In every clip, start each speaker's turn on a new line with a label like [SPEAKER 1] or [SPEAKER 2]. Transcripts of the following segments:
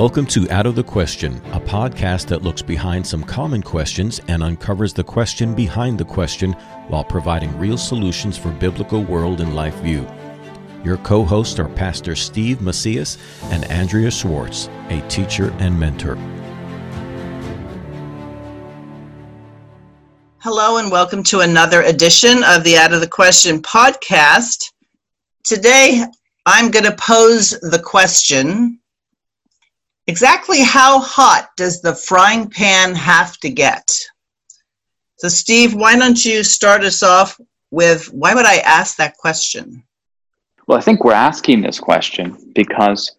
[SPEAKER 1] Welcome to Out of the Question, a podcast that looks behind some common questions and uncovers the question behind the question while providing real solutions for biblical world and life view. Your co hosts are Pastor Steve Macias and Andrea Schwartz, a teacher and mentor.
[SPEAKER 2] Hello, and welcome to another edition of the Out of the Question podcast. Today, I'm going to pose the question Exactly how hot does the frying pan have to get? So, Steve, why don't you start us off with why would I ask that question?
[SPEAKER 3] Well, I think we're asking this question because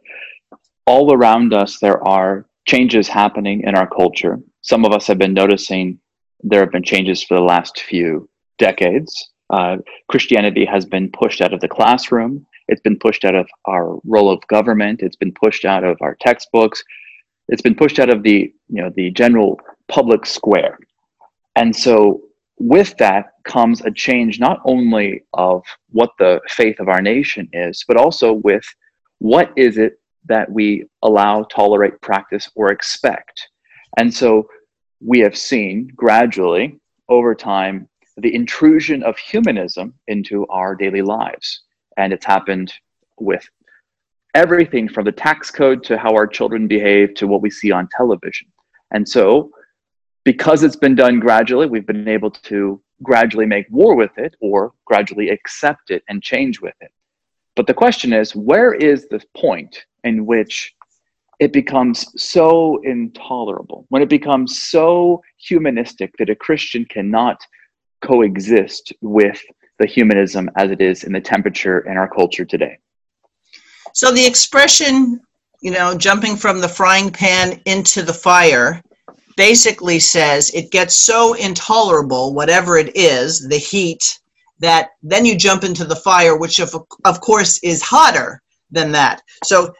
[SPEAKER 3] all around us there are changes happening in our culture. Some of us have been noticing there have been changes for the last few decades. Uh, Christianity has been pushed out of the classroom. It's been pushed out of our role of government. It's been pushed out of our textbooks. It's been pushed out of the you know the general public square. And so with that comes a change not only of what the faith of our nation is, but also with what is it that we allow, tolerate, practice, or expect. And so we have seen gradually over time the intrusion of humanism into our daily lives and it's happened with everything from the tax code to how our children behave to what we see on television. And so, because it's been done gradually, we've been able to gradually make war with it or gradually accept it and change with it. But the question is where is the point in which it becomes so intolerable, when it becomes so humanistic that a Christian cannot coexist with the humanism as it is in the temperature in our culture today.
[SPEAKER 2] So the expression, you know, jumping from the frying pan into the fire basically says it gets so intolerable, whatever it is, the heat, that then you jump into the fire, which of, of course is hotter than that. So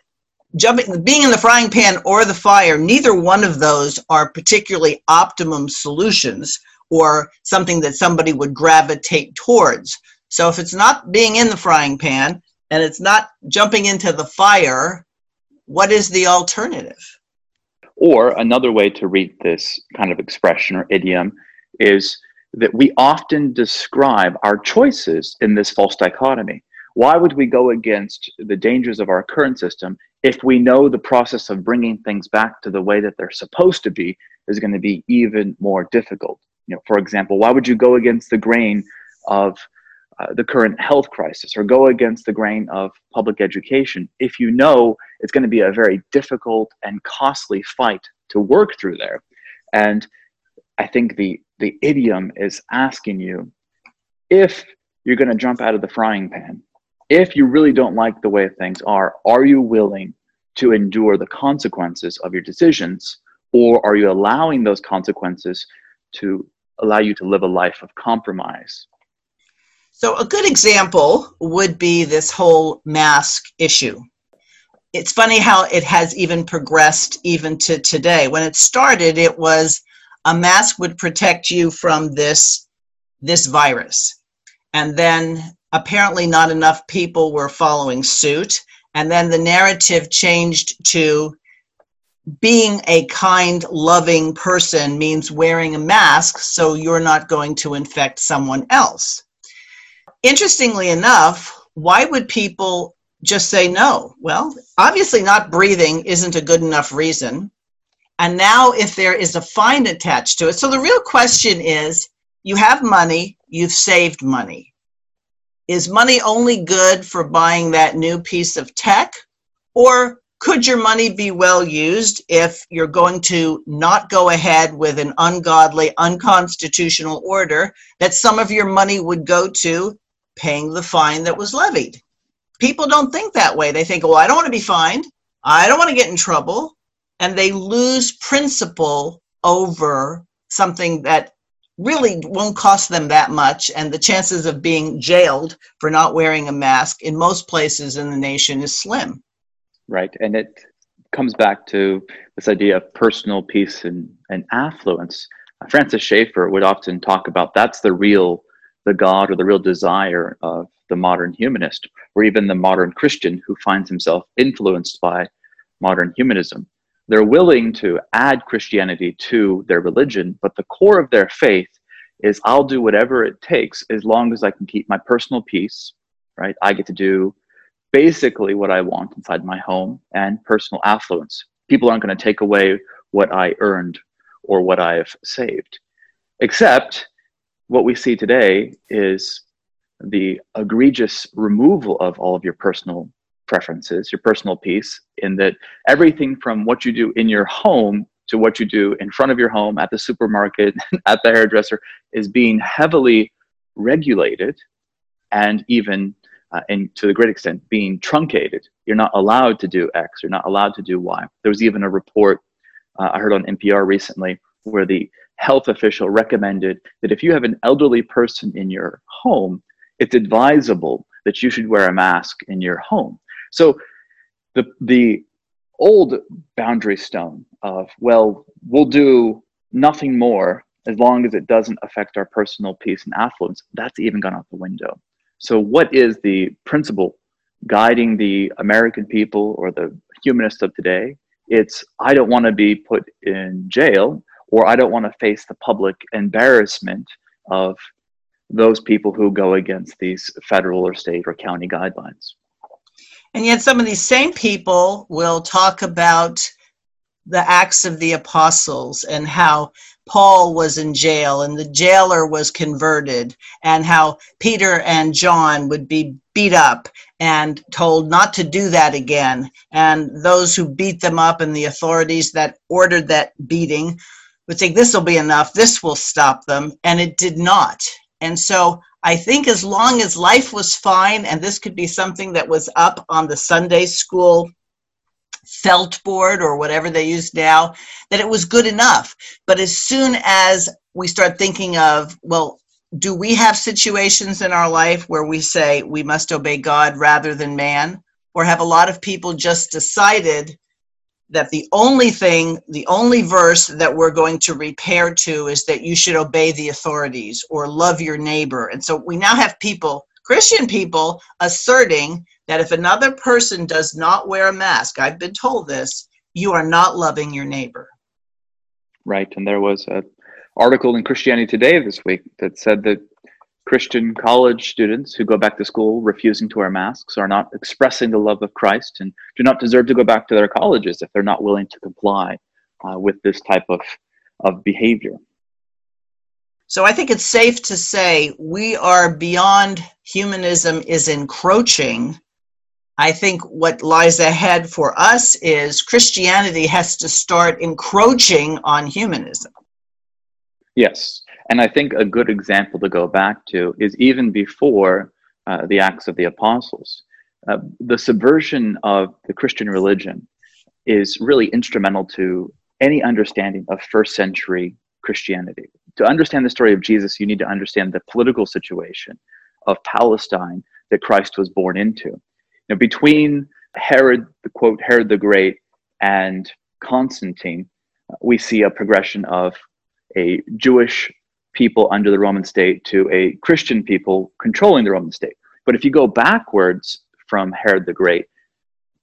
[SPEAKER 2] jumping being in the frying pan or the fire neither one of those are particularly optimum solutions or something that somebody would gravitate towards. So if it's not being in the frying pan and it's not jumping into the fire, what is the alternative?
[SPEAKER 3] Or another way to read this kind of expression or idiom is that we often describe our choices in this false dichotomy. Why would we go against the dangers of our current system if we know the process of bringing things back to the way that they're supposed to be is going to be even more difficult? You know, for example, why would you go against the grain of uh, the current health crisis or go against the grain of public education if you know it's going to be a very difficult and costly fight to work through there? And I think the the idiom is asking you if you're going to jump out of the frying pan, if you really don't like the way things are, are you willing to endure the consequences of your decisions, or are you allowing those consequences to allow you to live a life of compromise.
[SPEAKER 2] So, a good example would be this whole mask issue. It's funny how it has even progressed even to today. When it started, it was a mask would protect you from this this virus. And then apparently not enough people were following suit. And then the narrative changed to being a kind, loving person means wearing a mask so you're not going to infect someone else. Interestingly enough, why would people just say no? Well, obviously, not breathing isn't a good enough reason. And now, if there is a fine attached to it, so the real question is you have money, you've saved money. Is money only good for buying that new piece of tech? Or could your money be well used if you're going to not go ahead with an ungodly, unconstitutional order that some of your money would go to paying the fine that was levied? People don't think that way. They think, well, I don't want to be fined. I don't want to get in trouble. And they lose principle over something that really won't cost them that much. And the chances of being jailed for not wearing a mask in most places in the nation is slim
[SPEAKER 3] right? And it comes back to this idea of personal peace and, and affluence. Uh, Francis Schaeffer would often talk about that's the real, the God or the real desire of the modern humanist, or even the modern Christian who finds himself influenced by modern humanism. they're willing to add Christianity to their religion, but the core of their faith is I'll do whatever it takes as long as I can keep my personal peace, right? I get to do basically what I want inside my home and personal affluence. People aren't going to take away what I earned or what I've saved. Except what we see today is the egregious removal of all of your personal preferences, your personal peace, in that everything from what you do in your home to what you do in front of your home, at the supermarket, at the hairdresser, is being heavily regulated and even, uh, and to a great extent, being truncated. You're not allowed to do X, you're not allowed to do Y. There was even a report uh, I heard on NPR recently where the health official recommended that if you have an elderly person in your home, it's advisable that you should wear a mask in your home. So the the old boundary stone of well, we'll do nothing more as long as it doesn't affect our personal peace and affluence, that's even gone out the window. So what is the principle guiding the American people or the humanists of today? It's I don't want to be put in jail or I don't want to face the public embarrassment of those people who go against these federal or state or county guidelines.
[SPEAKER 2] And yet, some of these same people will talk about the Acts of the Apostles and how Paul was in jail and the jailer was converted, and how Peter and John would be beat up and told not to do that again. And those who beat them up and the authorities that ordered that beating would think this will be enough, this will stop them. And it did not. And so I think as long as life was fine, and this could be something that was up on the Sunday school felt board or whatever they use now, that it was good enough. But as soon as we start thinking of, well, do we have situations in our life where we say we must obey God rather than man? Or have a lot of people just decided that the only thing, the only verse that we're going to repair to is that you should obey the authorities or love your neighbor. And so we now have people, Christian people, asserting that if another person does not wear a mask, I've been told this, you are not loving your neighbor.
[SPEAKER 3] Right. And there was an article in Christianity Today this week that said that Christian college students who go back to school refusing to wear masks are not expressing the love of Christ and do not deserve to go back to their colleges if they're not willing to comply uh, with this type of, of behavior.
[SPEAKER 2] So I think it's safe to say we are beyond humanism is encroaching. I think what lies ahead for us is Christianity has to start encroaching on humanism.
[SPEAKER 3] Yes. And I think a good example to go back to is even before uh, the Acts of the Apostles. Uh, the subversion of the Christian religion is really instrumental to any understanding of first century Christianity. To understand the story of Jesus, you need to understand the political situation of Palestine that Christ was born into. Between Herod, the quote, Herod the Great, and Constantine, uh, we see a progression of a Jewish people under the Roman state to a Christian people controlling the Roman state. But if you go backwards from Herod the Great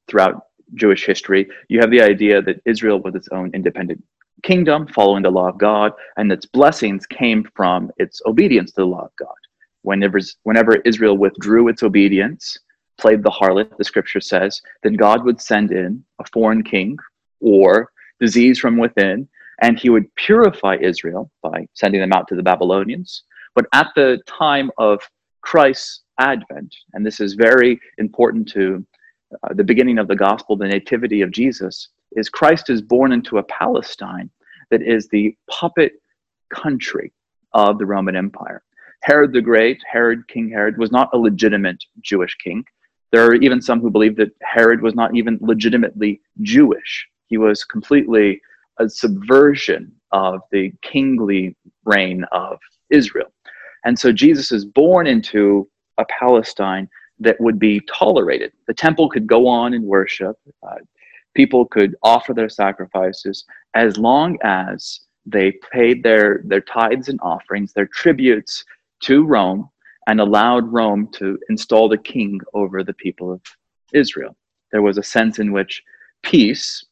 [SPEAKER 3] throughout Jewish history, you have the idea that Israel was its own independent kingdom following the law of God, and its blessings came from its obedience to the law of God. Whenever, whenever Israel withdrew its obedience, played the harlot, the scripture says, then God would send in a foreign king or disease from within and he would purify Israel by sending them out to the Babylonians. But at the time of Christ's advent, and this is very important to uh, the beginning of the gospel, the nativity of Jesus, is Christ is born into a Palestine that is the puppet country of the Roman Empire. Herod the Great, Herod, King Herod, was not a legitimate Jewish king. There are even some who believe that Herod was not even legitimately Jewish. He was completely a subversion of the kingly reign of Israel. And so Jesus is born into a Palestine that would be tolerated. The temple could go on and worship, uh, people could offer their sacrifices as long as they paid their, their tithes and offerings, their tributes to Rome, and allowed Rome to install the king over the people of Israel. There was a sense in which peace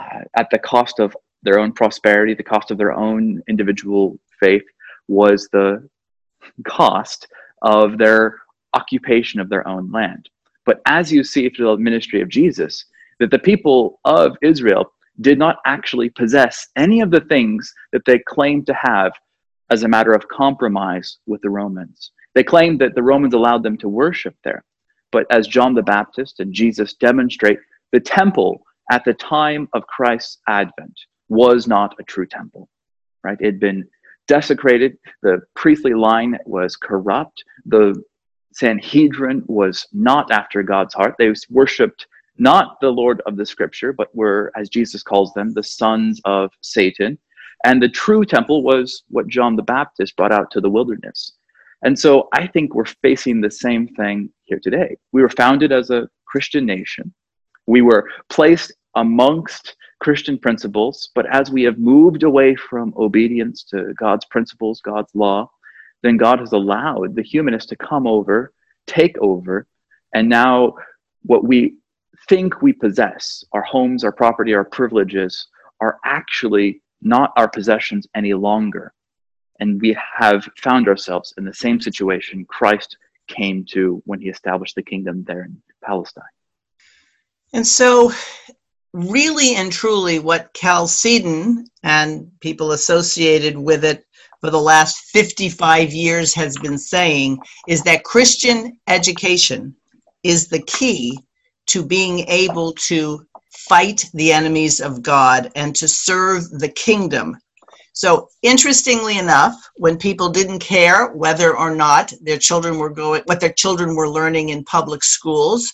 [SPEAKER 3] uh, at the cost of their own prosperity, the cost of their own individual faith, was the cost of their occupation of their own land. But as you see through the ministry of Jesus, that the people of Israel did not actually possess any of the things that they claimed to have as a matter of compromise with the Romans. They claimed that the Romans allowed them to worship there. But as John the Baptist and Jesus demonstrate, the temple at the time of Christ's advent was not a true temple, right? It had been desecrated. The priestly line was corrupt. The Sanhedrin was not after God's heart. They worshiped not the Lord of the scripture, but were, as Jesus calls them, the sons of Satan. And the true temple was what John the Baptist brought out to the wilderness. And so I think we're facing the same thing here today. We were founded as a Christian nation. We were placed amongst Christian principles, but as we have moved away from obedience to God's principles, God's law, then God has allowed the humanists to come over, take over, and now what we think we possess, our homes, our property, our privileges, are actually not our possessions any longer. And we have found ourselves in the same situation Christ came to when he established the kingdom there in Palestine.
[SPEAKER 2] And so, really and truly, what Chalcedon and people associated with it for the last 55 years has been saying is that Christian education is the key to being able to fight the enemies of God and to serve the kingdom. So, interestingly enough, when people didn't care whether or not their children were going, what their children were learning in public schools,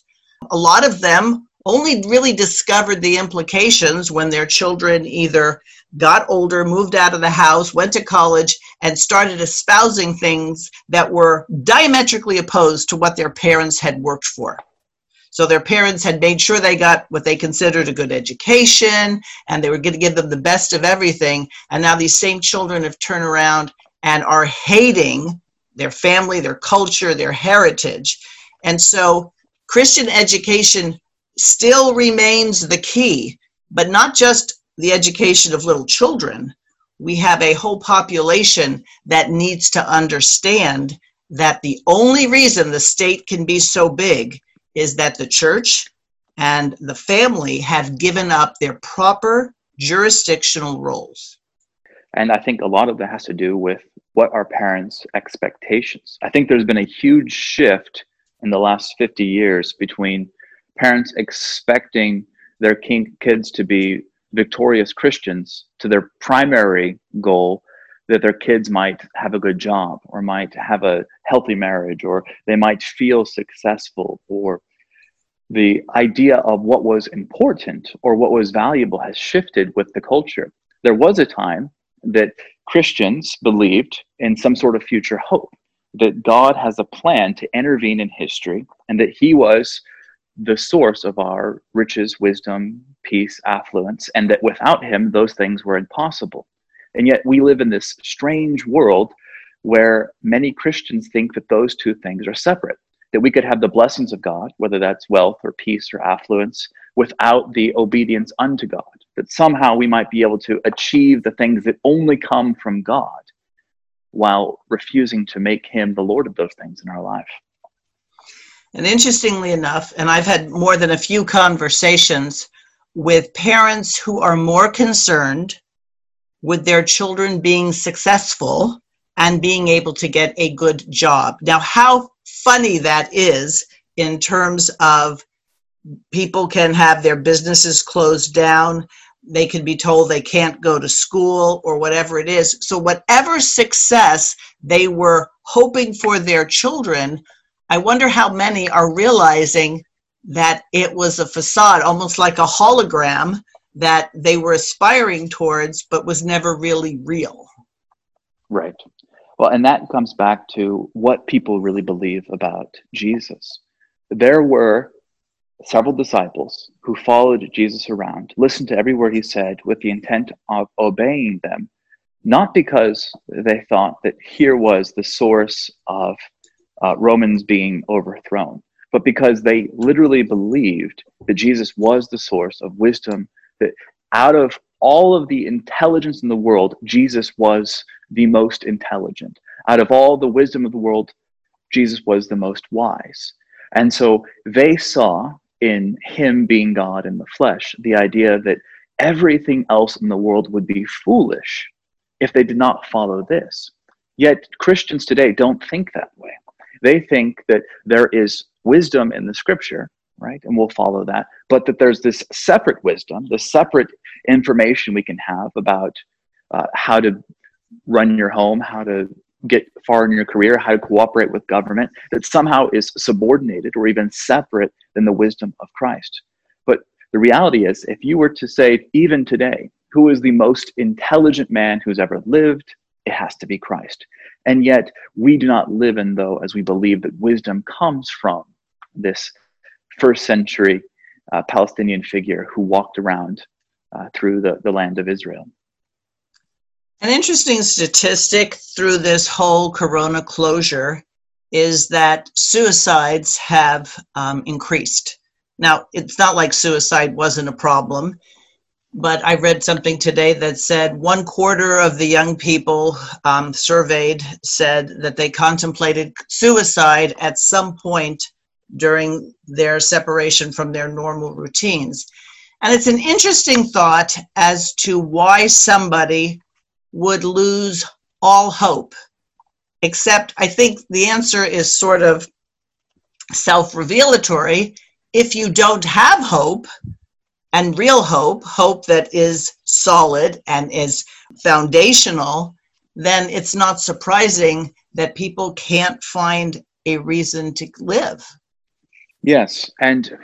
[SPEAKER 2] a lot of them only really discovered the implications when their children either got older, moved out of the house, went to college, and started espousing things that were diametrically opposed to what their parents had worked for. So their parents had made sure they got what they considered a good education and they were going to give them the best of everything. And now these same children have turned around and are hating their family, their culture, their heritage. And so Christian education still remains the key, but not just the education of little children. We have a whole population that needs to understand that the only reason the state can be so big is that the church and the family have given up their proper jurisdictional roles.
[SPEAKER 3] And I think a lot of that has to do with what our parents' expectations. I think there's been a huge shift in the last 50 years between parents expecting their kids to be victorious Christians to their primary goal that their kids might have a good job or might have a healthy marriage or they might feel successful or the idea of what was important or what was valuable has shifted with the culture. There was a time that Christians believed in some sort of future hope, that God has a plan to intervene in history, and that He was the source of our riches, wisdom, peace, affluence, and that without Him, those things were impossible. And yet we live in this strange world where many Christians think that those two things are separate, that we could have the blessings of God, whether that's wealth or peace or affluence, without the obedience unto God, that somehow we might be able to achieve the things that only come from God while refusing to make Him the Lord of those things in our life.
[SPEAKER 2] And interestingly enough, and I've had more than a few conversations with parents who are more concerned with their children being successful and being able to get a good job. Now, how funny that is in terms of people can have their businesses closed down, they can be told they can't go to school or whatever it is. So, whatever success they were hoping for their children, I wonder how many are realizing that it was a facade, almost like a hologram that they were aspiring towards, but was never really real.
[SPEAKER 3] Right. Well, and that comes back to what people really believe about Jesus. There were several disciples who followed Jesus around, listened to every word he said with the intent of obeying them, not because they thought that here was the source of uh, Romans being overthrown, but because they literally believed that Jesus was the source of wisdom, that out of all of the intelligence in the world, Jesus was the most intelligent. Out of all the wisdom of the world, Jesus was the most wise. And so they saw in him being God in the flesh the idea that everything else in the world would be foolish if they did not follow this. Yet Christians today don't think that way. They think that there is wisdom in the scripture, right? And we'll follow that, but that there's this separate wisdom, the separate information we can have about uh, how to run your home, how to get far in your career, how to cooperate with government, that somehow is subordinated or even separate than the wisdom of Christ. But the reality is, if you were to say, even today, who is the most intelligent man who's ever lived, it has to be Christ. And yet, we do not live in, though, as we believe that wisdom comes from this first century uh, Palestinian figure who walked around uh, through the, the land of Israel.
[SPEAKER 2] An interesting statistic through this whole corona closure is that suicides have um, increased. Now, it's not like suicide wasn't a problem, but I read something today that said one quarter of the young people um, surveyed said that they contemplated suicide at some point during their separation from their normal routines. And it's an interesting thought as to why somebody would lose all hope. Except, I think the answer is sort of self revelatory. If you don't have hope and real hope, hope that is solid and is foundational, then it's not surprising that people can't find a reason to live.
[SPEAKER 3] Yes. And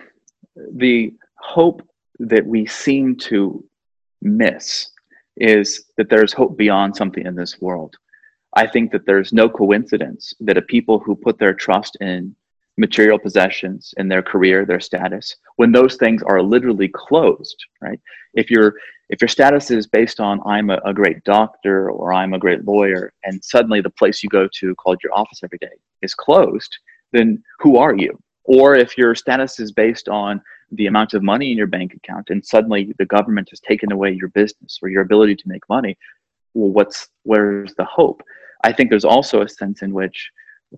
[SPEAKER 3] the hope that we seem to miss is that there's hope beyond something in this world. I think that there's no coincidence that a people who put their trust in material possessions, in their career, their status, when those things are literally closed, right? If your if your status is based on I'm a, a great doctor or I'm a great lawyer, and suddenly the place you go to called your office every day is closed, then who are you? Or if your status is based on the amount of money in your bank account and suddenly the government has taken away your business or your ability to make money well what's where's the hope? I think there's also a sense in which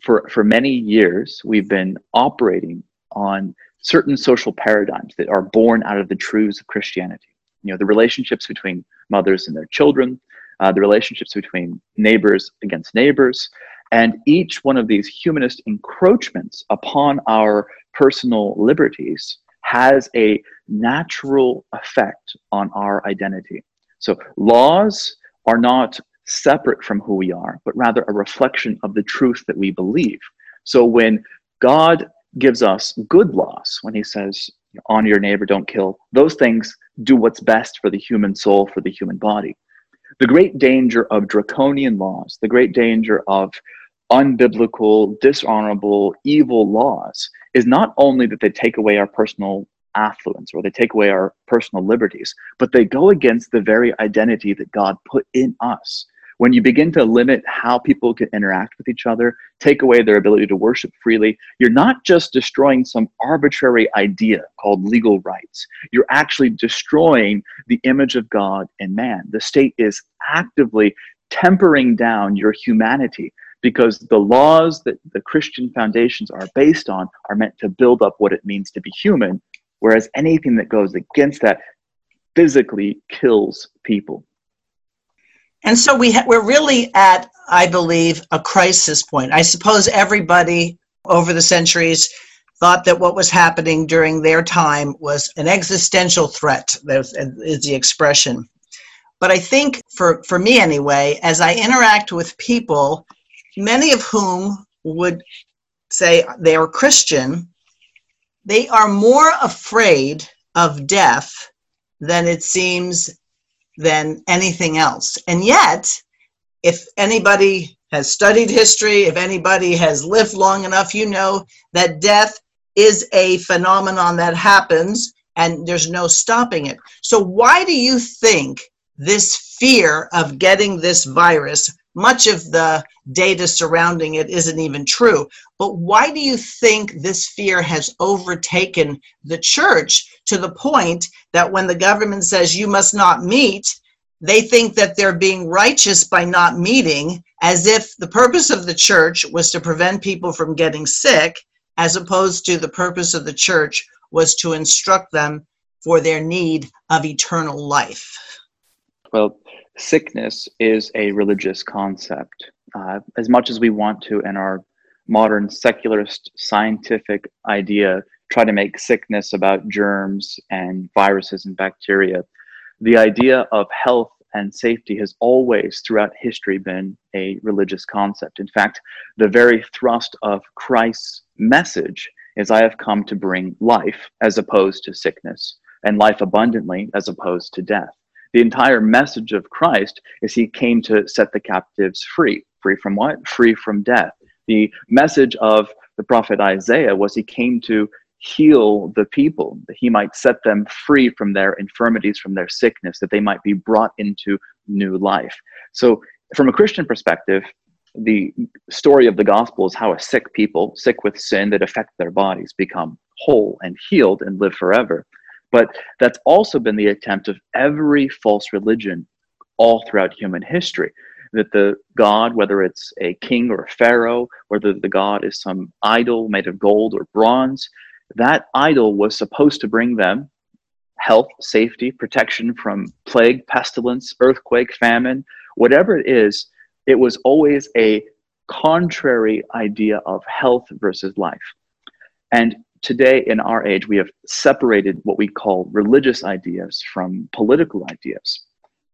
[SPEAKER 3] for for many years we've been operating on certain social paradigms that are born out of the truths of christianity. You know the relationships between mothers and their children uh, the relationships between neighbors against neighbors and each one of these humanist encroachments upon our personal liberties has a natural effect on our identity. So laws are not separate from who we are, but rather a reflection of the truth that we believe. So when God gives us good laws, when he says, honor your neighbor, don't kill, those things do what's best for the human soul, for the human body. The great danger of draconian laws, the great danger of unbiblical, dishonorable, evil laws is not only that they take away our personal affluence or they take away our personal liberties, but they go against the very identity that God put in us. When you begin to limit how people can interact with each other, take away their ability to worship freely, you're not just destroying some arbitrary idea called legal rights. You're actually destroying the image of God in man. The state is actively tempering down your humanity because the laws that the Christian foundations are based on are meant to build up what it means to be human, whereas anything that goes against that physically kills people.
[SPEAKER 2] And so we ha- we're really at, I believe, a crisis point. I suppose everybody over the centuries thought that what was happening during their time was an existential threat, is the expression. But I think, for, for me anyway, as I interact with people many of whom would say they are Christian, they are more afraid of death than it seems than anything else. And yet, if anybody has studied history, if anybody has lived long enough, you know that death is a phenomenon that happens and there's no stopping it. So, why do you think this fear of getting this virus much of the data surrounding it isn't even true. But why do you think this fear has overtaken the church to the point that when the government says you must not meet, they think that they're being righteous by not meeting, as if the purpose of the church was to prevent people from getting sick, as opposed to the purpose of the church was to instruct them for their need of eternal life?
[SPEAKER 3] Well, sickness is a religious concept. Uh, as much as we want to, in our modern secularist scientific idea, try to make sickness about germs and viruses and bacteria, the idea of health and safety has always, throughout history, been a religious concept. In fact, the very thrust of Christ's message is I have come to bring life as opposed to sickness, and life abundantly as opposed to death. The entire message of Christ is he came to set the captives free. Free from what? Free from death. The message of the prophet Isaiah was he came to heal the people, that he might set them free from their infirmities, from their sickness, that they might be brought into new life. So, from a Christian perspective, the story of the gospel is how a sick people, sick with sin that affect their bodies, become whole and healed and live forever. But that's also been the attempt of every false religion all throughout human history. That the God, whether it's a king or a pharaoh, whether the God is some idol made of gold or bronze, that idol was supposed to bring them health, safety, protection from plague, pestilence, earthquake, famine, whatever it is, it was always a contrary idea of health versus life. And today in our age, we have separated what we call religious ideas from political ideas.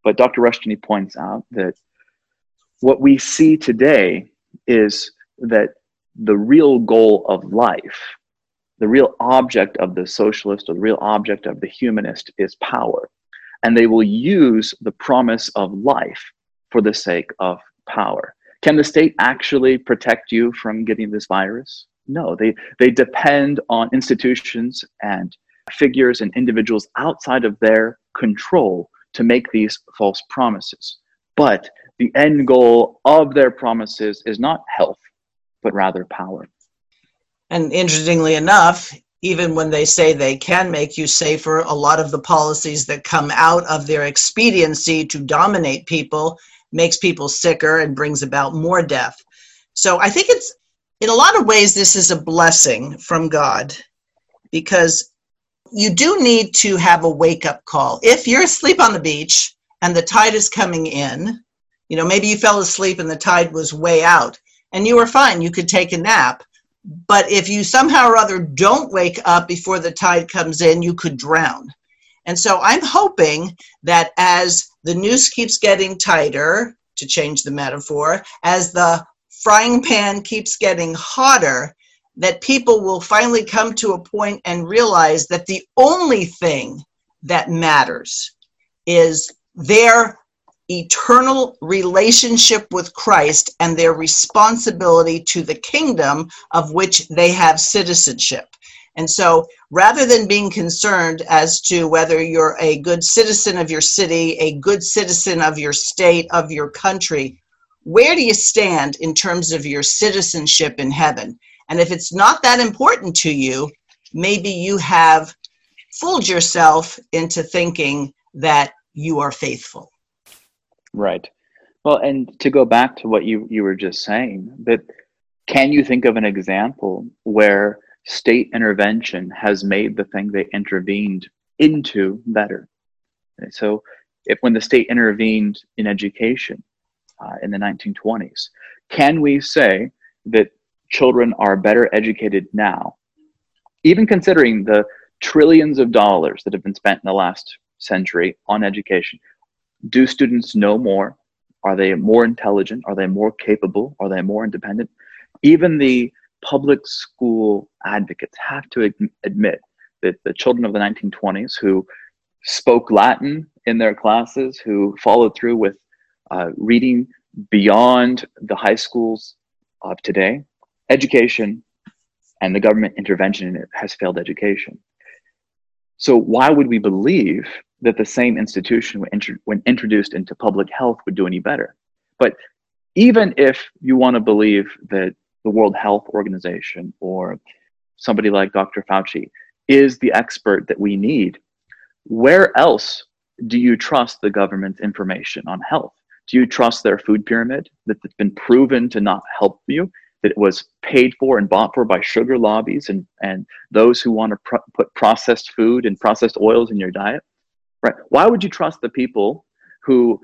[SPEAKER 3] But Dr. Rushdoony points out that what we see today is that the real goal of life, the real object of the socialist or the real object of the humanist is power. And they will use the promise of life for the sake of power. Can the state actually protect you from getting this virus? No, they, they depend on institutions and figures and individuals outside of their control to make these false promises. But the end goal of their promises is not health, but rather power.
[SPEAKER 2] And interestingly enough, even when they say they can make you safer, a lot of the policies that come out of their expediency to dominate people makes people sicker and brings about more death. So I think it's in a lot of ways, this is a blessing from God because you do need to have a wake up call. If you're asleep on the beach and the tide is coming in, you know, maybe you fell asleep and the tide was way out and you were fine, you could take a nap. But if you somehow or other don't wake up before the tide comes in, you could drown. And so I'm hoping that as the noose keeps getting tighter, to change the metaphor, as the frying pan keeps getting hotter, that people will finally come to a point and realize that the only thing that matters is their eternal relationship with Christ and their responsibility to the kingdom of which they have citizenship. And so rather than being concerned as to whether you're a good citizen of your city, a good citizen of your state, of your country, where do you stand in terms of your citizenship in heaven? And if it's not that important to you, maybe you have fooled yourself into thinking that you are faithful.
[SPEAKER 3] Right. Well, and to go back to what you, you were just saying, that can you think of an example where state intervention has made the thing they intervened into better? So, if when the state intervened in education, uh, in the 1920s. Can we say that children are better educated now, even considering the trillions of dollars that have been spent in the last century on education? Do students know more? Are they more intelligent? Are they more capable? Are they more independent? Even the public school advocates have to admit that the children of the 1920s who spoke Latin in their classes, who followed through with uh, reading beyond the high schools of today, education and the government intervention has failed education. So, why would we believe that the same institution, when, when introduced into public health, would do any better? But even if you want to believe that the World Health Organization or somebody like Dr. Fauci is the expert that we need, where else do you trust the government's information on health? Do you trust their food pyramid that's been proven to not help you? That it was paid for and bought for by sugar lobbies and, and those who want to pr- put processed food and processed oils in your diet? Right? Why would you trust the people who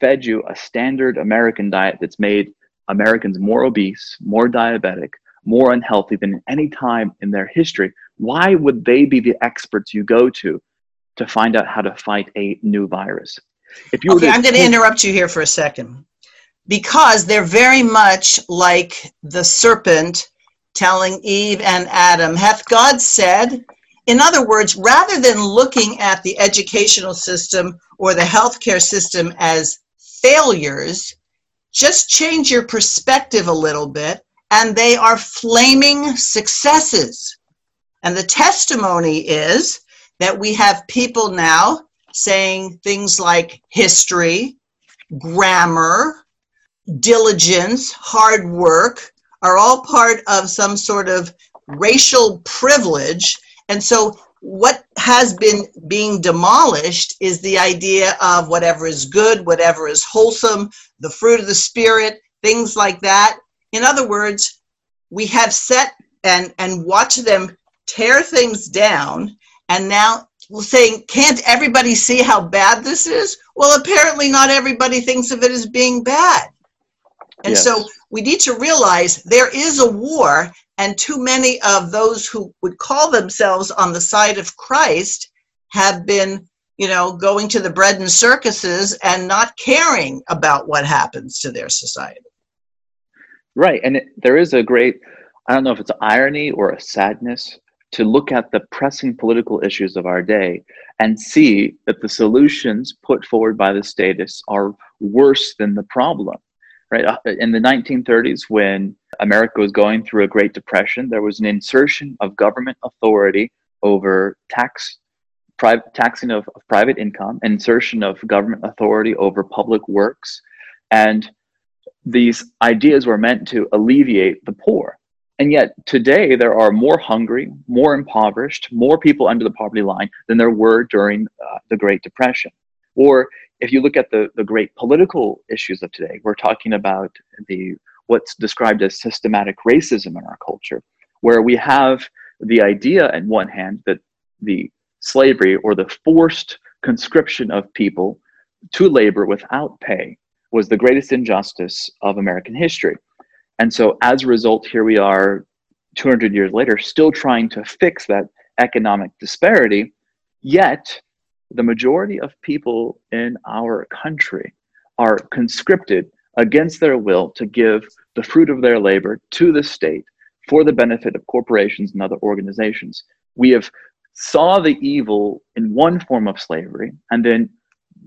[SPEAKER 3] fed you a standard American diet that's made Americans more obese, more diabetic, more unhealthy than any time in their history? Why would they be the experts you go to to find out how to fight a new virus?
[SPEAKER 2] If you okay, I'm going to interrupt you here for a second because they're very much like the serpent telling Eve and Adam, Hath God said? In other words, rather than looking at the educational system or the healthcare system as failures, just change your perspective a little bit, and they are flaming successes. And the testimony is that we have people now saying things like history, grammar, diligence, hard work are all part of some sort of racial privilege. And so, what has been being demolished is the idea of whatever is good, whatever is wholesome, the fruit of the Spirit, things like that. In other words, we have set and, and watched them tear things down, and now saying, can't everybody see how bad this is? Well, apparently not everybody thinks of it as being bad. And yes. so we need to realize there is a war, and too many of those who would call themselves on the side of Christ have been, you know, going to the bread and circuses and not caring about what happens to their society.
[SPEAKER 3] Right. And it, there is a great, I don't know if it's irony or a sadness to look at the pressing political issues of our day and see that the solutions put forward by the statists are worse than the problem. Right uh, in the 1930s, when America was going through a Great Depression, there was an insertion of government authority over tax, taxing of, of private income, insertion of government authority over public works, and these ideas were meant to alleviate the poor and yet today there are more hungry, more impoverished, more people under the poverty line than there were during uh, the Great Depression. Or if you look at the, the great political issues of today, we're talking about the what's described as systematic racism in our culture, where we have the idea on one hand that the slavery or the forced conscription of people to labor without pay was the greatest injustice of American history. And so as a result, here we are 200 years later, still trying to fix that economic disparity. Yet, the majority of people in our country are conscripted against their will to give the fruit of their labor to the state for the benefit of corporations and other organizations. We have saw the evil in one form of slavery and then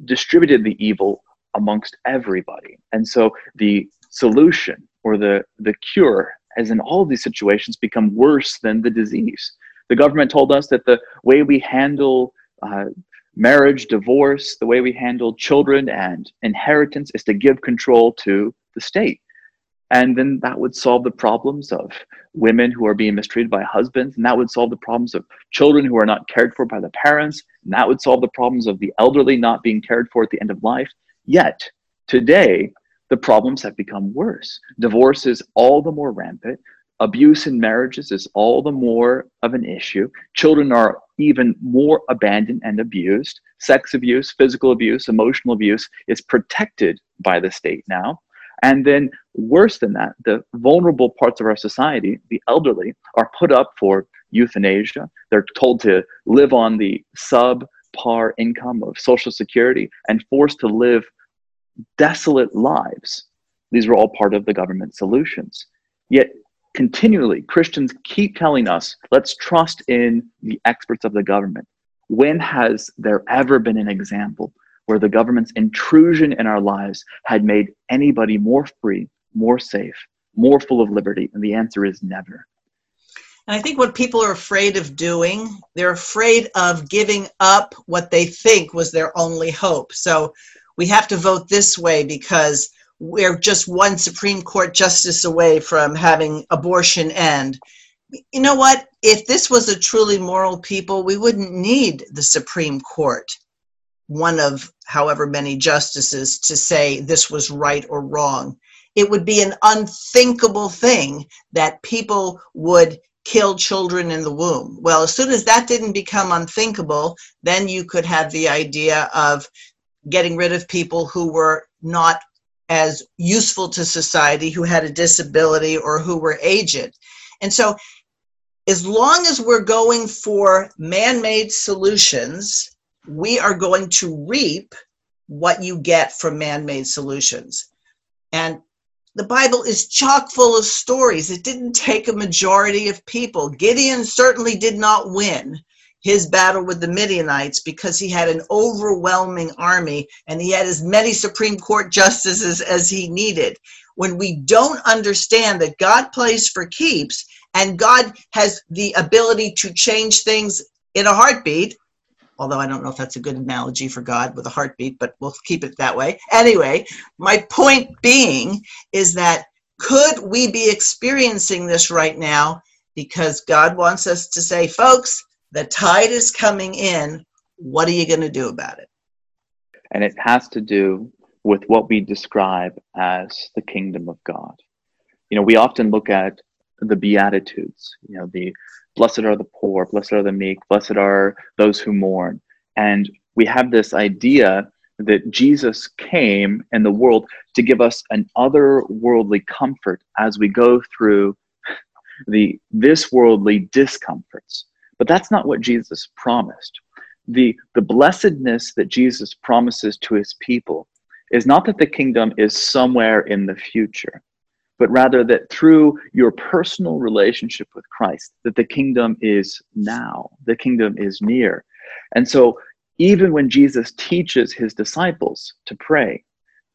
[SPEAKER 3] distributed the evil amongst everybody. And so the solution or the, the cure, as in all these situations, become worse than the disease. The government told us that the way we handle uh, marriage, divorce, the way we handle children and inheritance is to give control to the state. And then that would solve the problems of women who are being mistreated by husbands. And that would solve the problems of children who are not cared for by the parents. And that would solve the problems of the elderly not being cared for at the end of life. Yet, today, the problems have become worse. Divorce is all the more rampant. Abuse in marriages is all the more of an issue. Children are even more abandoned and abused. Sex abuse, physical abuse, emotional abuse is protected by the state now. And then, worse than that, the vulnerable parts of our society, the elderly, are put up for euthanasia. They're told to live on the subpar income of Social Security and forced to live desolate lives. These were all part of the government solutions. Yet, continually, Christians keep telling us, let's trust in the experts of the government. When has there ever been an example where the government's intrusion in our lives had made anybody more free, more safe, more full of liberty? And the answer is never.
[SPEAKER 2] And I think what people are afraid of doing, they're afraid of giving up what they think was their only hope. So we have to vote this way because we're just one Supreme Court justice away from having abortion end. You know what? If this was a truly moral people, we wouldn't need the Supreme Court, one of however many justices, to say this was right or wrong. It would be an unthinkable thing that people would kill children in the womb. Well, as soon as that didn't become unthinkable, then you could have the idea of getting rid of people who were not as useful to society, who had a disability, or who were aged. And so, as long as we're going for man made solutions, we are going to reap what you get from man made solutions. And the Bible is chock full of stories. It didn't take a majority of people. Gideon certainly did not win his battle with the Midianites because he had an overwhelming army and he had as many Supreme Court justices as he needed. When we don't understand that God plays for keeps and God has the ability to change things in a heartbeat, although I don't know if that's a good analogy for God with a heartbeat, but we'll keep it that way. Anyway, my point being is that could we be experiencing this right now because God wants us to say, folks, the tide is coming in. What are you going to do about it?
[SPEAKER 3] And it has to do with what we describe as the kingdom of God. You know, we often look at the Beatitudes, you know, the blessed are the poor, blessed are the meek, blessed are those who mourn. And we have this idea that Jesus came in the world to give us an otherworldly comfort as we go through the this worldly discomforts. But that's not what Jesus promised. The, the blessedness that Jesus promises to his people is not that the kingdom is somewhere in the future but rather that through your personal relationship with Christ, that the kingdom is now, the kingdom is near. And so, even when Jesus teaches his disciples to pray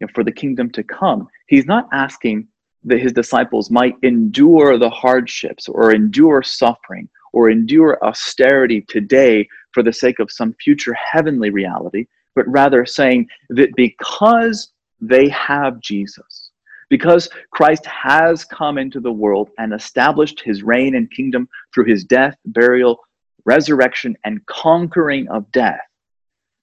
[SPEAKER 3] you know, for the kingdom to come, he's not asking that his disciples might endure the hardships or endure suffering or endure austerity today for the sake of some future heavenly reality, but rather saying that because they have Jesus, because Christ has come into the world and established his reign and kingdom through his death, burial, resurrection, and conquering of death,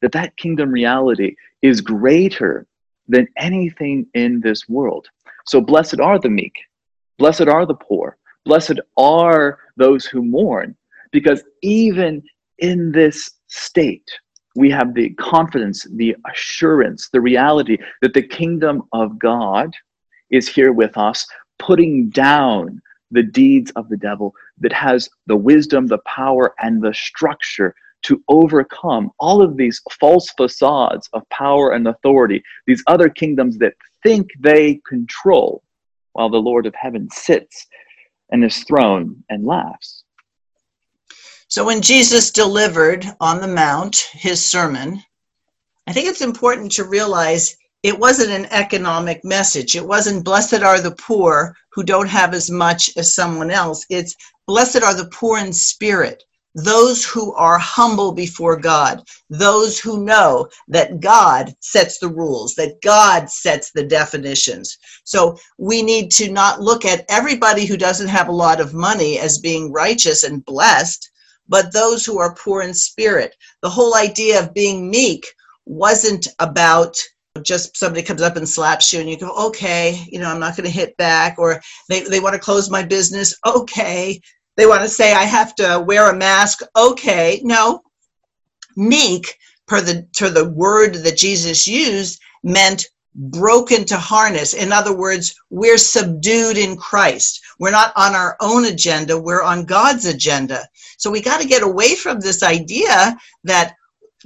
[SPEAKER 3] that that kingdom reality is greater than anything in this world. So blessed are the meek, blessed are the poor, blessed are those who mourn, because even in this state, we have the confidence, the assurance, the reality that the kingdom of God is here with us, putting down the deeds of the devil that has the wisdom, the power, and the structure to overcome all of these false facades of power and authority, these other kingdoms that think they control, while the Lord of heaven sits in his throne and laughs.
[SPEAKER 2] So when Jesus delivered on the Mount his sermon, I think it's important to realize it wasn't an economic message. It wasn't blessed are the poor who don't have as much as someone else. It's blessed are the poor in spirit, those who are humble before God, those who know that God sets the rules, that God sets the definitions. So we need to not look at everybody who doesn't have a lot of money as being righteous and blessed, but those who are poor in spirit. The whole idea of being meek wasn't about just somebody comes up and slaps you and you go okay you know i'm not going to hit back or they, they want to close my business okay they want to say i have to wear a mask. Okay no. Meek per the to the word that jesus used meant broken to harness. In other words we're subdued in christ. We're not on our own agenda we're on god's agenda. So we got to get away from this idea that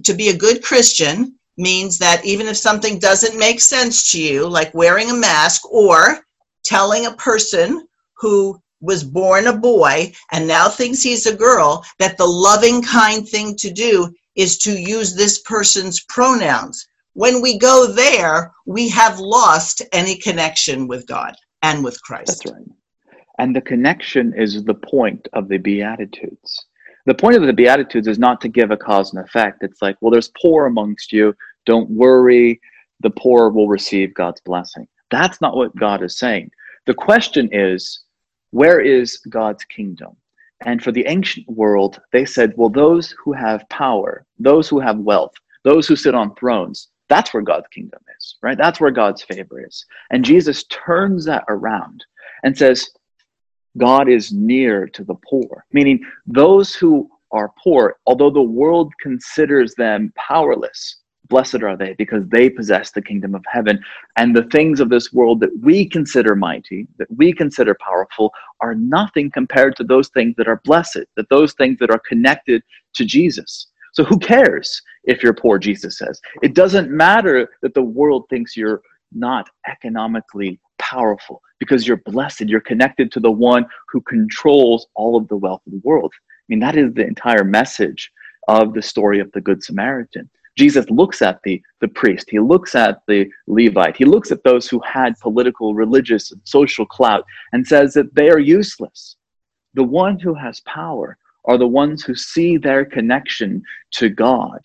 [SPEAKER 2] to be a good christian means that even if something doesn't make sense to you, like wearing a mask or telling a person who was born a boy and now thinks he's a girl, that the loving, kind thing to do is to use this person's pronouns. When we go there, we have lost any connection with God and with Christ.
[SPEAKER 3] That's right. And the connection is the point of the Beatitudes. The point of the Beatitudes is not to give a cause and effect. It's like, well, there's poor amongst you, don't worry, the poor will receive God's blessing. That's not what God is saying. The question is, where is God's kingdom? And for the ancient world, they said, well, those who have power, those who have wealth, those who sit on thrones, that's where God's kingdom is, right? That's where God's favor is. And Jesus turns that around and says, God is near to the poor, meaning those who are poor, although the world considers them powerless, blessed are they because they possess the kingdom of heaven. And the things of this world that we consider mighty, that we consider powerful, are nothing compared to those things that are blessed, that those things that are connected to Jesus. So who cares if you're poor, Jesus says? It doesn't matter that the world thinks you're not economically powerful because you're blessed. You're connected to the one who controls all of the wealth of the world. I mean, that is the entire message of the story of the Good Samaritan. Jesus looks at the, the priest, he looks at the Levite, he looks at those who had political, religious, and social clout and says that they are useless. The one who has power are the ones who see their connection to God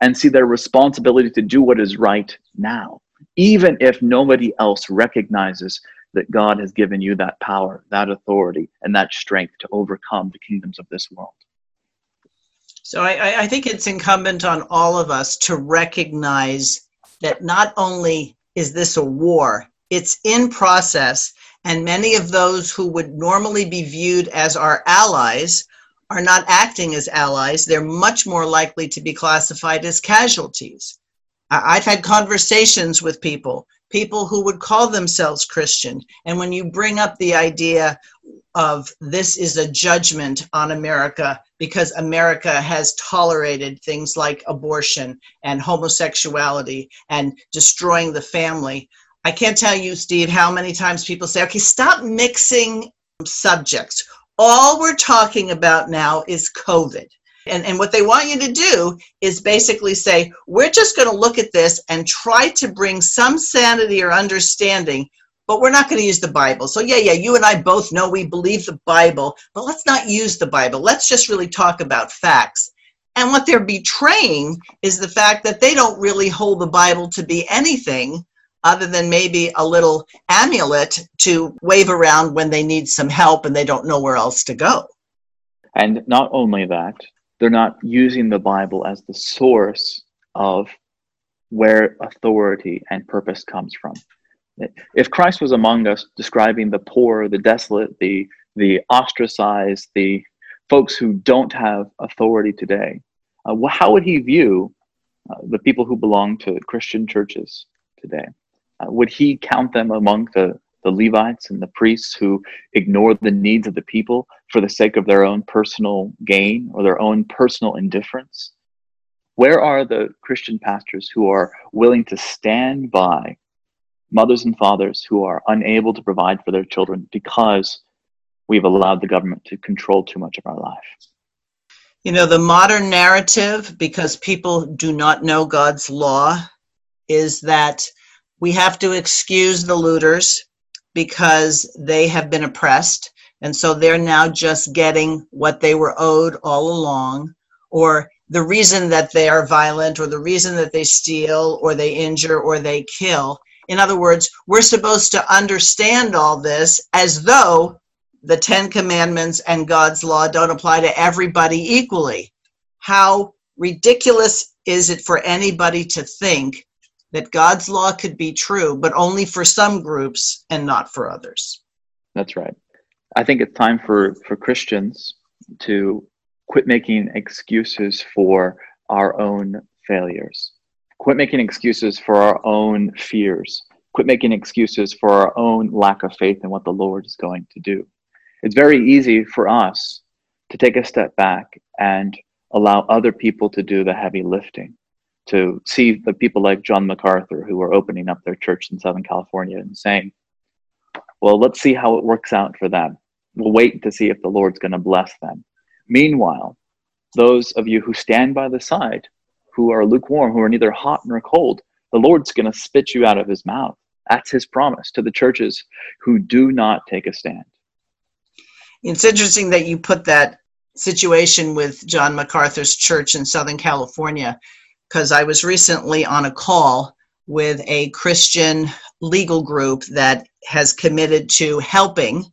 [SPEAKER 3] and see their responsibility to do what is right now, even if nobody else recognizes that God has given you that power, that authority, and that strength to overcome the kingdoms of this world.
[SPEAKER 2] So I, I, think it's incumbent on all of us to recognize that not only is this a war, it's in process, and many of those who would normally be viewed as our allies are not acting as allies. They're much more likely to be classified as casualties. I've had conversations with people people who would call themselves Christian. And when you bring up the idea of this is a judgment on America because America has tolerated things like abortion and homosexuality and destroying the family. I can't tell you, Steve, how many times people say, okay, stop mixing subjects. All we're talking about now is COVID. And, and what they want you to do is basically say, we're just going to look at this and try to bring some sanity or understanding, but we're not going to use the Bible. So, yeah, yeah, you and I both know we believe the Bible, but let's not use the Bible. Let's just really talk about facts. And what they're betraying is the fact that they don't really hold the Bible to be anything other than maybe a little amulet to wave around when they need some help and they don't know where else to go.
[SPEAKER 3] And not only that, they're not using the Bible as the source of where authority and purpose comes from. If Christ was among us describing the poor, the desolate, the the ostracized, the folks who don't have authority today, uh, how would he view uh, the people who belong to Christian churches today? Uh, would he count them among the the Levites and the priests who ignore the needs of the people for the sake of their own personal gain or their own personal indifference? Where are the Christian pastors who are willing to stand by mothers and fathers who are unable to provide for their children because we've allowed the government to control too much of our life?
[SPEAKER 2] You know, the modern narrative, because people do not know God's law, is that we have to excuse the looters because they have been oppressed. And so they're now just getting what they were owed all along, or the reason that they are violent, or the reason that they steal, or they injure, or they kill. In other words, we're supposed to understand all this as though the Ten Commandments and God's law don't apply to everybody equally. How ridiculous is it for anybody to think that God's law could be true, but only for some groups and not for others.
[SPEAKER 3] That's right. I think it's time for, for Christians to quit making excuses for our own failures, quit making excuses for our own fears, quit making excuses for our own lack of faith in what the Lord is going to do. It's very easy for us to take a step back and allow other people to do the heavy lifting to see the people like John MacArthur who are opening up their church in Southern California and saying, well, let's see how it works out for them. We'll wait to see if the Lord's going to bless them. Meanwhile, those of you who stand by the side, who are lukewarm, who are neither hot nor cold, the Lord's going to spit you out of his mouth. That's his promise to the churches who do not take a stand.
[SPEAKER 2] It's interesting that you put that situation with John MacArthur's church in Southern California because I was recently on a call with a Christian legal group that has committed to helping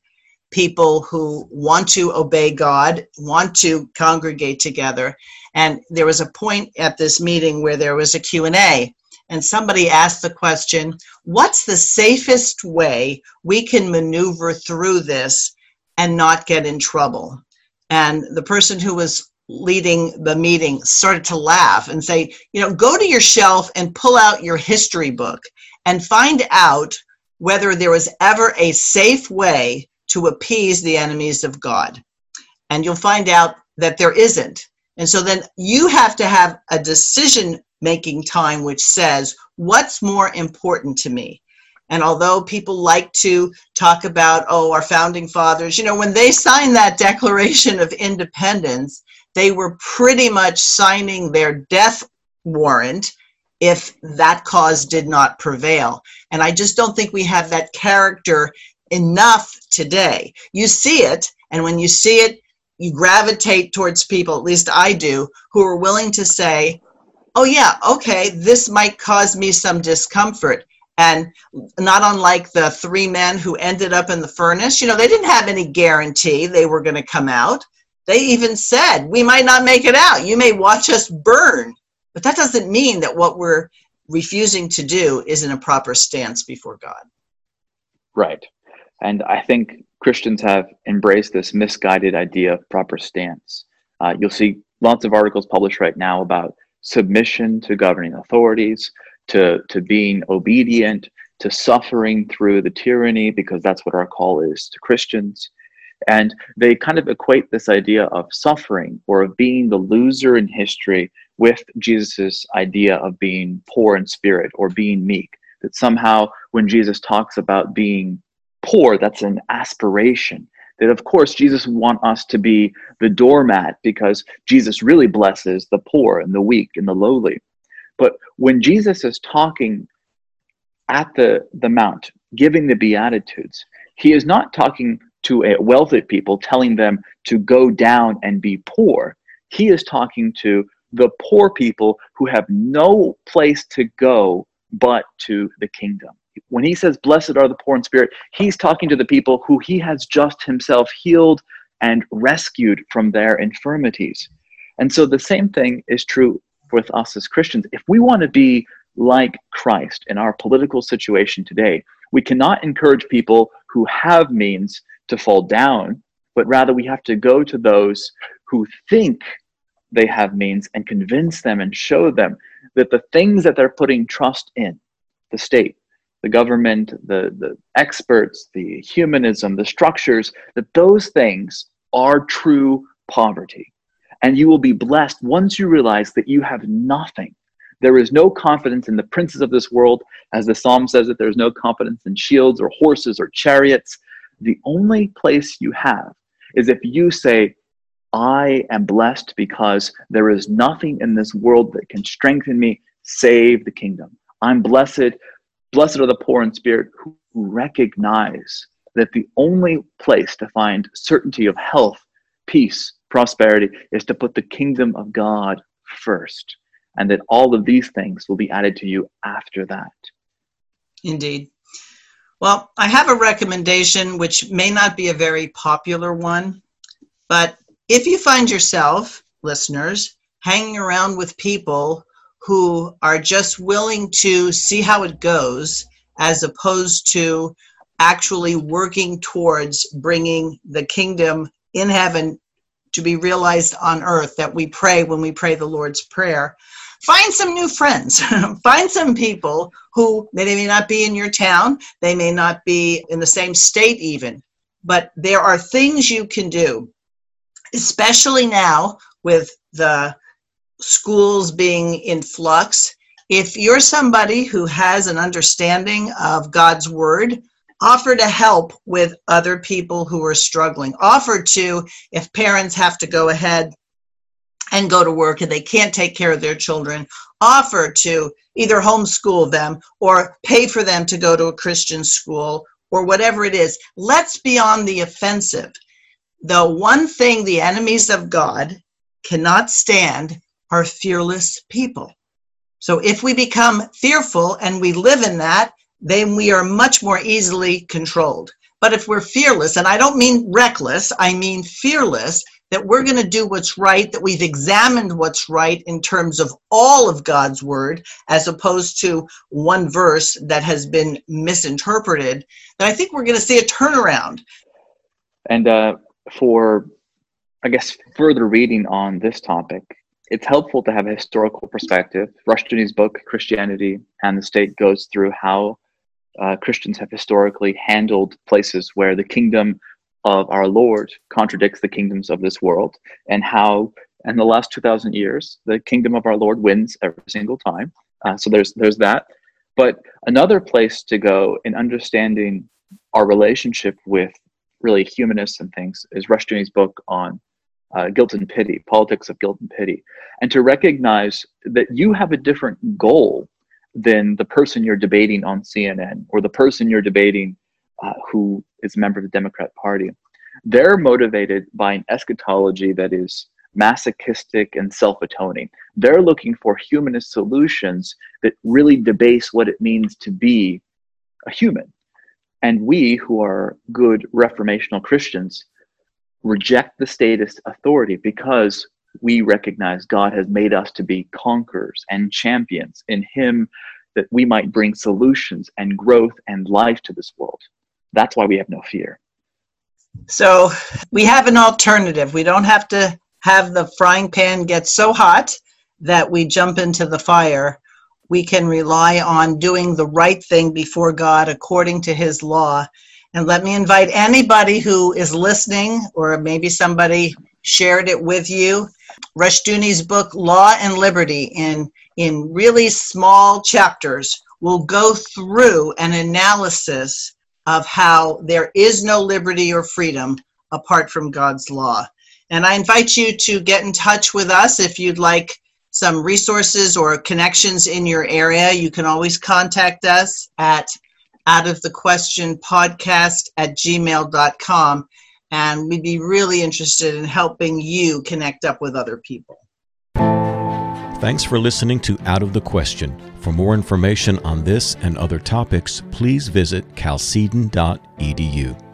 [SPEAKER 2] people who want to obey God, want to congregate together. And there was a point at this meeting where there was a Q&A and somebody asked the question, what's the safest way we can maneuver through this and not get in trouble? And the person who was leading the meeting started to laugh and say, you know, go to your shelf and pull out your history book and find out whether there was ever a safe way to appease the enemies of God. And you'll find out that there isn't. And so then you have to have a decision making time which says, what's more important to me? And although people like to talk about, oh, our founding fathers, you know, when they signed that Declaration of Independence, they were pretty much signing their death warrant if that cause did not prevail. And I just don't think we have that character enough today. You see it, and when you see it, you gravitate towards people, at least I do, who are willing to say, oh, yeah, okay, this might cause me some discomfort. And not unlike the three men who ended up in the furnace, you know, they didn't have any guarantee they were going to come out. They even said, we might not make it out. You may watch us burn. But that doesn't mean that what we're refusing to do is in a proper stance before God.
[SPEAKER 3] Right. And I think Christians have embraced this misguided idea of proper stance. Uh, you'll see lots of articles published right now about submission to governing authorities, to, to being obedient, to suffering through the tyranny, because that's what our call is to Christians. And they kind of equate this idea of suffering or of being the loser in history with Jesus's idea of being poor in spirit or being meek. That somehow when Jesus talks about being poor, that's an aspiration. That of course Jesus want us to be the doormat because Jesus really blesses the poor and the weak and the lowly. But when Jesus is talking at the, the mount, giving the Beatitudes, he is not talking to a wealthy people, telling them to go down and be poor. He is talking to the poor people who have no place to go but to the kingdom. When he says, Blessed are the poor in spirit, he's talking to the people who he has just himself healed and rescued from their infirmities. And so the same thing is true with us as Christians. If we want to be like Christ in our political situation today, we cannot encourage people who have means to fall down, but rather we have to go to those who think they have means and convince them and show them that the things that they're putting trust in, the state, the government, the, the experts, the humanism, the structures, that those things are true poverty. And you will be blessed once you realize that you have nothing. There is no confidence in the princes of this world, as the psalm says that there's no confidence in shields or horses or chariots the only place you have is if you say, I am blessed because there is nothing in this world that can strengthen me, save the kingdom. I'm blessed. Blessed are the poor in spirit who recognize that the only place to find certainty of health, peace, prosperity is to put the kingdom of God first, and that all of these things will be added to you after that.
[SPEAKER 2] Indeed. Well, I have a recommendation which may not be a very popular one, but if you find yourself, listeners, hanging around with people who are just willing to see how it goes as opposed to actually working towards bringing the kingdom in heaven to be realized on earth that we pray when we pray the Lord's Prayer, find some new friends. find some people who they may not be in your town, they may not be in the same state even, but there are things you can do, especially now with the schools being in flux. If you're somebody who has an understanding of God's word, offer to help with other people who are struggling. Offer to, if parents have to go ahead and go to work and they can't take care of their children, offer to either homeschool them or pay for them to go to a Christian school or whatever it is. Let's be on the offensive. The one thing the enemies of God cannot stand are fearless people. So if we become fearful and we live in that, then we are much more easily controlled. But if we're fearless, and I don't mean reckless, I mean fearless, that we're going to do what's right, that we've examined what's right in terms of all of God's word, as opposed to one verse that has been misinterpreted, then I think we're going to see a turnaround.
[SPEAKER 3] And uh, for, I guess, further reading on this topic, it's helpful to have a historical perspective. Rushdoony's book, Christianity and the State, goes through how uh, Christians have historically handled places where the kingdom of our Lord contradicts the kingdoms of this world, and how in the last 2,000 years, the kingdom of our Lord wins every single time. Uh, so there's there's that. But another place to go in understanding our relationship with really humanists and things is Rushdoony's book on uh, guilt and pity, politics of guilt and pity, and to recognize that you have a different goal than the person you're debating on CNN or the person you're debating uh, who is a member of the Democrat Party. They're motivated by an eschatology that is masochistic and self atoning. They're looking for humanist solutions that really debase what it means to be a human. And we, who are good reformational Christians, reject the statist authority because we recognize God has made us to be conquerors and champions in Him that we might bring solutions and growth and life to this world. That's why we have no fear.
[SPEAKER 2] So we have an alternative. We don't have to have the frying pan get so hot that we jump into the fire. We can rely on doing the right thing before God according to His law. And let me invite anybody who is listening, or maybe somebody shared it with you. Rushdoony's book, Law and Liberty, in, in really small chapters, will go through an analysis of how there is no liberty or freedom apart from God's law. And I invite you to get in touch with us if you'd like some resources or connections in your area. You can always contact us at out of the question podcast at gmail.com. And we'd be really interested in helping you connect up with other people.
[SPEAKER 1] Thanks for listening to Out of the Question. For more information on this and other topics, please visit chalcedon.edu.